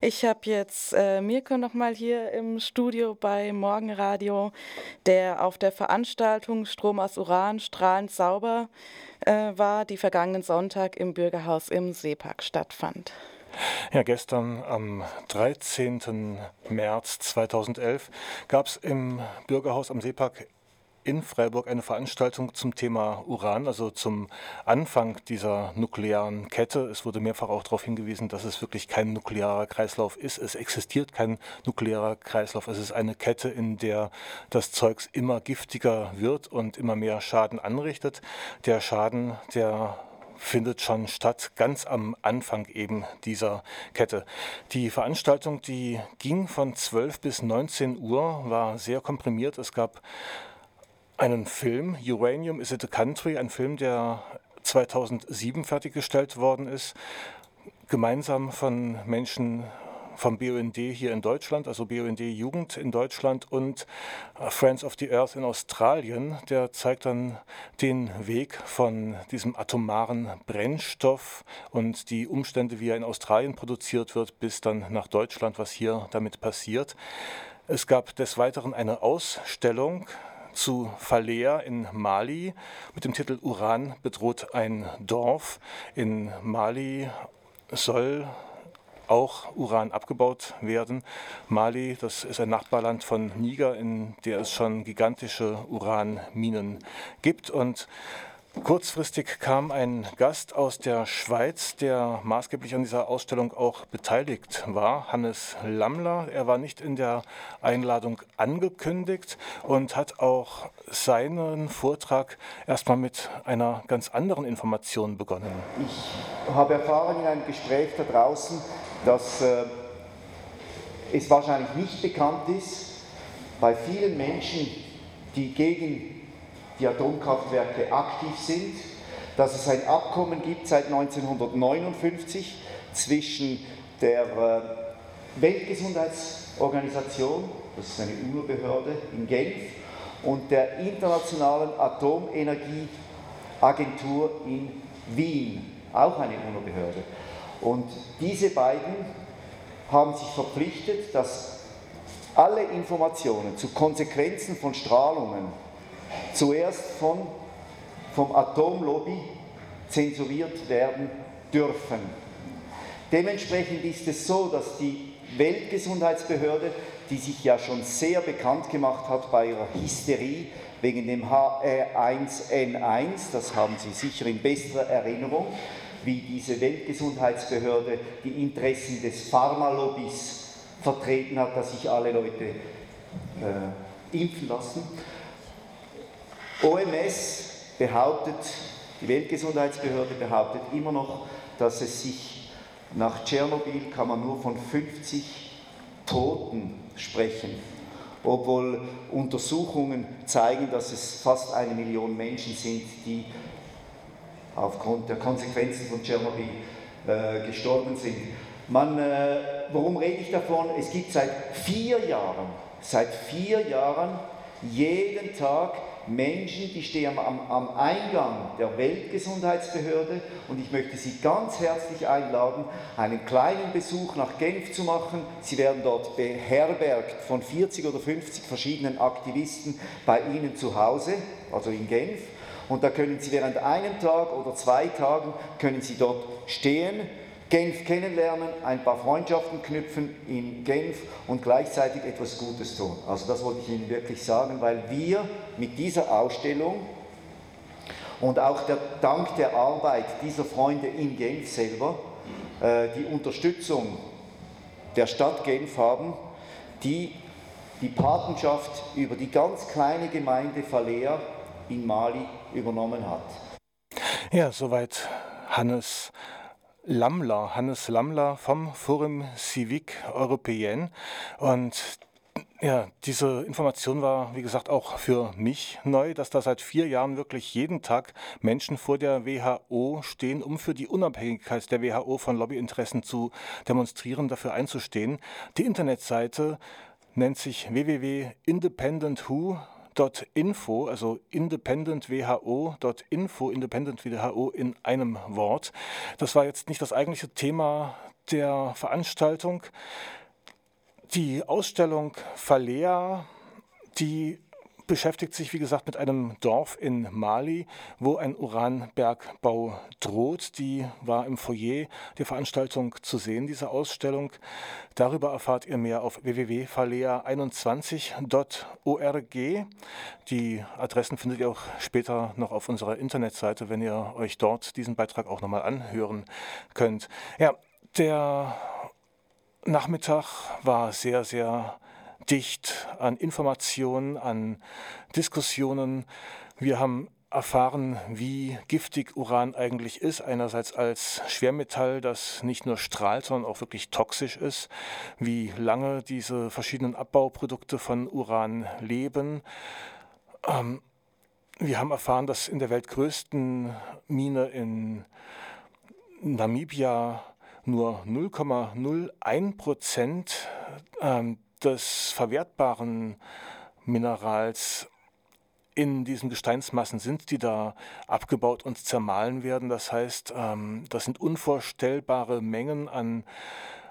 Ich habe jetzt äh, Mirko nochmal hier im Studio bei Morgenradio, der auf der Veranstaltung Strom aus Uran strahlend sauber äh, war, die vergangenen Sonntag im Bürgerhaus im Seepark stattfand. Ja, gestern am 13. März 2011 gab es im Bürgerhaus am Seepark in Freiburg eine Veranstaltung zum Thema Uran, also zum Anfang dieser nuklearen Kette. Es wurde mehrfach auch darauf hingewiesen, dass es wirklich kein nuklearer Kreislauf ist. Es existiert kein nuklearer Kreislauf. Es ist eine Kette, in der das Zeugs immer giftiger wird und immer mehr Schaden anrichtet. Der Schaden, der findet schon statt, ganz am Anfang eben dieser Kette. Die Veranstaltung, die ging von 12 bis 19 Uhr, war sehr komprimiert. Es gab einen Film, Uranium is it a Country, ein Film, der 2007 fertiggestellt worden ist, gemeinsam von Menschen vom BUND hier in Deutschland, also BUND Jugend in Deutschland und äh, Friends of the Earth in Australien. Der zeigt dann den Weg von diesem atomaren Brennstoff und die Umstände, wie er in Australien produziert wird, bis dann nach Deutschland, was hier damit passiert. Es gab des Weiteren eine Ausstellung zu Falea in Mali mit dem Titel Uran bedroht ein Dorf. In Mali soll auch Uran abgebaut werden. Mali, das ist ein Nachbarland von Niger, in der es schon gigantische Uranminen gibt. Und Kurzfristig kam ein Gast aus der Schweiz, der maßgeblich an dieser Ausstellung auch beteiligt war, Hannes Lammler. Er war nicht in der Einladung angekündigt und hat auch seinen Vortrag erstmal mit einer ganz anderen Information begonnen. Ich habe erfahren in einem Gespräch da draußen, dass äh, es wahrscheinlich nicht bekannt ist bei vielen Menschen, die gegen die Atomkraftwerke aktiv sind, dass es ein Abkommen gibt seit 1959 zwischen der äh, Weltgesundheitsorganisation, das ist eine UNO-Behörde in Genf, und der Internationalen Atomenergieagentur in Wien, auch eine UNO-Behörde. Und diese beiden haben sich verpflichtet, dass alle Informationen zu Konsequenzen von Strahlungen zuerst von, vom Atomlobby zensuriert werden dürfen. Dementsprechend ist es so, dass die Weltgesundheitsbehörde, die sich ja schon sehr bekannt gemacht hat bei ihrer Hysterie wegen dem HR1N1, das haben Sie sicher in besserer Erinnerung, wie diese Weltgesundheitsbehörde die Interessen des Pharmalobbys vertreten hat, dass sich alle Leute äh, impfen lassen. OMS behauptet, die Weltgesundheitsbehörde behauptet immer noch, dass es sich nach Tschernobyl kann man nur von 50 Toten sprechen, obwohl Untersuchungen zeigen, dass es fast eine Million Menschen sind, die aufgrund der Konsequenzen von Tschernobyl äh, gestorben sind. Man, äh, warum rede ich davon? Es gibt seit vier Jahren, seit vier Jahren jeden Tag Menschen, die stehen am, am, Eingang der Weltgesundheitsbehörde und ich möchte Sie ganz herzlich einladen, einen kleinen Besuch nach Genf zu machen. Sie werden dort beherbergt von 40 oder 50 verschiedenen Aktivisten bei Ihnen zu Hause, also in Genf. Und da können Sie während einem Tag oder zwei Tagen können Sie dort stehen Genf kennenlernen, ein paar Freundschaften knüpfen in Genf und gleichzeitig etwas Gutes tun. Also das wollte ich Ihnen wirklich sagen, weil wir mit dieser Ausstellung und auch der, dank der Arbeit dieser Freunde in Genf selber äh, die Unterstützung der Stadt Genf haben, die die Patenschaft über die ganz kleine Gemeinde Falea in Mali übernommen hat. Ja, soweit Hannes Lammler, Hannes Lammler vom Forum Civique Européen. Und ja, diese Information war, wie gesagt, auch für mich neu, dass da seit vier Jahren wirklich jeden Tag Menschen vor der WHO stehen, um für die Unabhängigkeit der WHO von Lobbyinteressen zu demonstrieren, dafür einzustehen. Die Internetseite nennt sich www.independentwho .info, also independent WHO.info, independent WHO in einem Wort. Das war jetzt nicht das eigentliche Thema der Veranstaltung. Die Ausstellung Falea, die beschäftigt sich, wie gesagt, mit einem Dorf in Mali, wo ein Uranbergbau droht. Die war im Foyer der Veranstaltung zu sehen, diese Ausstellung. Darüber erfahrt ihr mehr auf www.falea21.org. Die Adressen findet ihr auch später noch auf unserer Internetseite, wenn ihr euch dort diesen Beitrag auch nochmal anhören könnt. Ja, der Nachmittag war sehr, sehr dicht an Informationen, an Diskussionen. Wir haben erfahren, wie giftig Uran eigentlich ist. Einerseits als Schwermetall, das nicht nur strahlt, sondern auch wirklich toxisch ist. Wie lange diese verschiedenen Abbauprodukte von Uran leben. Ähm, wir haben erfahren, dass in der weltgrößten Mine in Namibia nur 0,01 Prozent ähm, des verwertbaren Minerals in diesen Gesteinsmassen sind, die da abgebaut und zermahlen werden. Das heißt, ähm, das sind unvorstellbare Mengen an,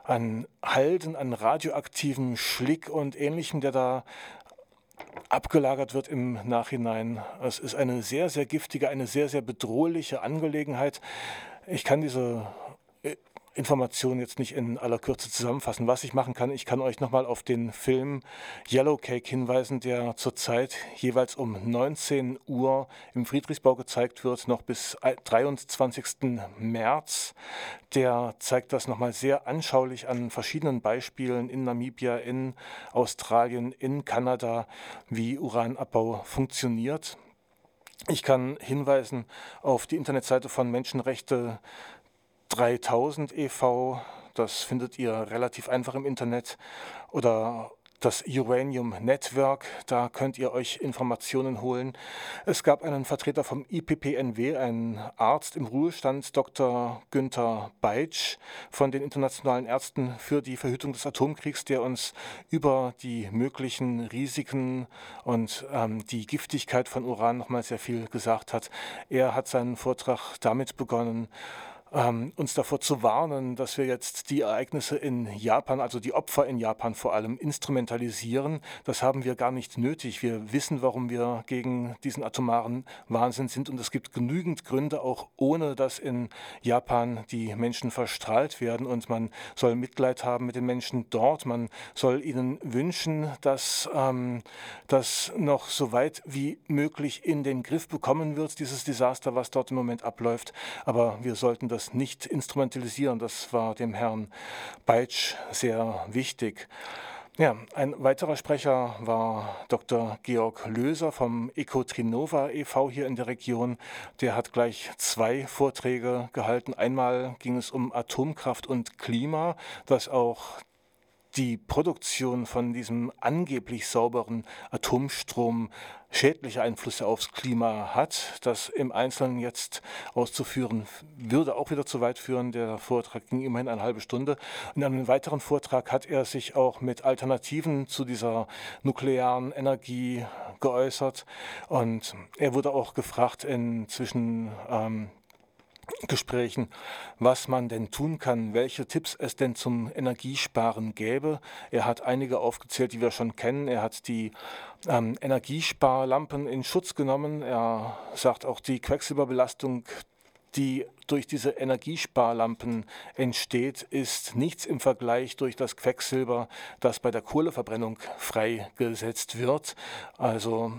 an Halten, an radioaktivem Schlick und ähnlichem, der da abgelagert wird im Nachhinein. Es ist eine sehr, sehr giftige, eine sehr, sehr bedrohliche Angelegenheit. Ich kann diese Informationen jetzt nicht in aller Kürze zusammenfassen. Was ich machen kann, ich kann euch nochmal auf den Film Yellow Cake hinweisen, der zurzeit jeweils um 19 Uhr im Friedrichsbau gezeigt wird, noch bis 23. März. Der zeigt das nochmal sehr anschaulich an verschiedenen Beispielen in Namibia, in Australien, in Kanada, wie Uranabbau funktioniert. Ich kann hinweisen auf die Internetseite von Menschenrechte 3000 e.V., das findet ihr relativ einfach im Internet, oder das Uranium Network, da könnt ihr euch Informationen holen. Es gab einen Vertreter vom IPPNW, einen Arzt im Ruhestand, Dr. Günther Beitsch von den Internationalen Ärzten für die Verhütung des Atomkriegs, der uns über die möglichen Risiken und ähm, die Giftigkeit von Uran nochmal sehr viel gesagt hat. Er hat seinen Vortrag damit begonnen, ähm, uns davor zu warnen, dass wir jetzt die Ereignisse in Japan, also die Opfer in Japan vor allem, instrumentalisieren. Das haben wir gar nicht nötig. Wir wissen, warum wir gegen diesen atomaren Wahnsinn sind und es gibt genügend Gründe, auch ohne dass in Japan die Menschen verstrahlt werden und man soll Mitleid haben mit den Menschen dort. Man soll ihnen wünschen, dass ähm, das noch so weit wie möglich in den Griff bekommen wird, dieses Desaster, was dort im Moment abläuft. Aber wir sollten das das nicht instrumentalisieren. Das war dem Herrn Beitsch sehr wichtig. Ja, ein weiterer Sprecher war Dr. Georg Löser vom Ecotrinova e.V. hier in der Region. Der hat gleich zwei Vorträge gehalten. Einmal ging es um Atomkraft und Klima, das auch die Produktion von diesem angeblich sauberen Atomstrom schädliche Einflüsse aufs Klima hat. Das im Einzelnen jetzt auszuführen, würde auch wieder zu weit führen. Der Vortrag ging immerhin eine halbe Stunde. In einem weiteren Vortrag hat er sich auch mit Alternativen zu dieser nuklearen Energie geäußert. Und er wurde auch gefragt inzwischen, ähm, Gesprächen, was man denn tun kann, welche Tipps es denn zum Energiesparen gäbe. Er hat einige aufgezählt, die wir schon kennen. Er hat die ähm, Energiesparlampen in Schutz genommen. Er sagt auch die Quecksilberbelastung, die durch diese Energiesparlampen entsteht, ist nichts im Vergleich durch das Quecksilber, das bei der Kohleverbrennung freigesetzt wird. Also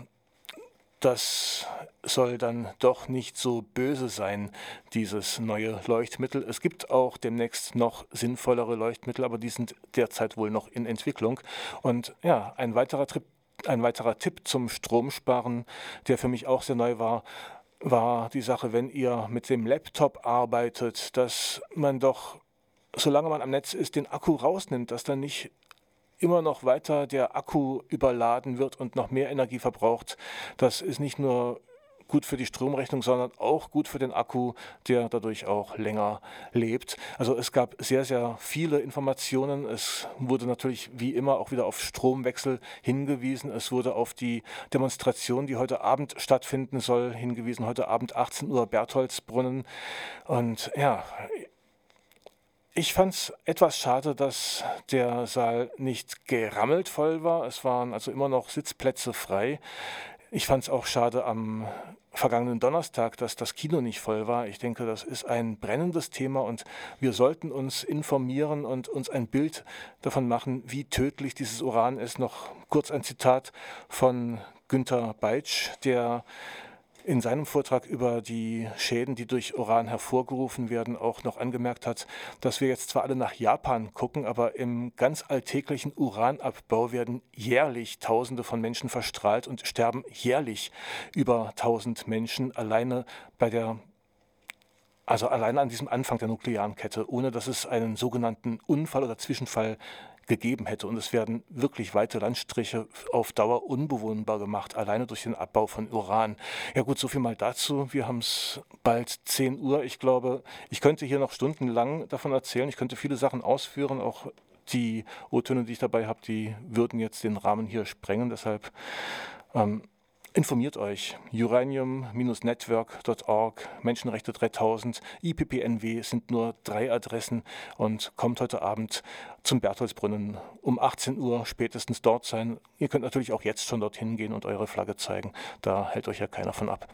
das soll dann doch nicht so böse sein, dieses neue Leuchtmittel. Es gibt auch demnächst noch sinnvollere Leuchtmittel, aber die sind derzeit wohl noch in Entwicklung. Und ja, ein weiterer, Trip, ein weiterer Tipp zum Stromsparen, der für mich auch sehr neu war, war die Sache, wenn ihr mit dem Laptop arbeitet, dass man doch, solange man am Netz ist, den Akku rausnimmt, dass dann nicht immer noch weiter der Akku überladen wird und noch mehr Energie verbraucht. Das ist nicht nur gut für die Stromrechnung, sondern auch gut für den Akku, der dadurch auch länger lebt. Also es gab sehr, sehr viele Informationen. Es wurde natürlich wie immer auch wieder auf Stromwechsel hingewiesen. Es wurde auf die Demonstration, die heute Abend stattfinden soll, hingewiesen. Heute Abend 18 Uhr Bertholdsbrunnen. Und ja, Ich fand es etwas schade, dass der Saal nicht gerammelt voll war. Es waren also immer noch Sitzplätze frei. Ich fand es auch schade am vergangenen Donnerstag, dass das Kino nicht voll war. Ich denke, das ist ein brennendes Thema und wir sollten uns informieren und uns ein Bild davon machen, wie tödlich dieses Uran ist. Noch kurz ein Zitat von Günter Beitsch, der in seinem Vortrag über die Schäden, die durch Uran hervorgerufen werden, auch noch angemerkt hat, dass wir jetzt zwar alle nach Japan gucken, aber im ganz alltäglichen Uranabbau werden jährlich Tausende von Menschen verstrahlt und sterben jährlich über tausend Menschen alleine bei der also alleine an diesem Anfang der nuklearen Kette, ohne dass es einen sogenannten Unfall oder Zwischenfall gegeben hätte. Und es werden wirklich weite Landstriche auf Dauer unbewohnbar gemacht, alleine durch den Abbau von Uran. Ja gut, so viel mal dazu. Wir haben es bald 10 Uhr. Ich glaube, ich könnte hier noch stundenlang davon erzählen. Ich könnte viele Sachen ausführen, auch die O-Töne, die ich dabei habe, die würden jetzt den Rahmen hier sprengen. Deshalb ähm, Informiert euch. uranium-network.org, Menschenrechte 3000, IPPNW sind nur drei Adressen und kommt heute Abend zum Bertholdsbrunnen um 18 Uhr spätestens dort sein. Ihr könnt natürlich auch jetzt schon dorthin gehen und eure Flagge zeigen. Da hält euch ja keiner von ab.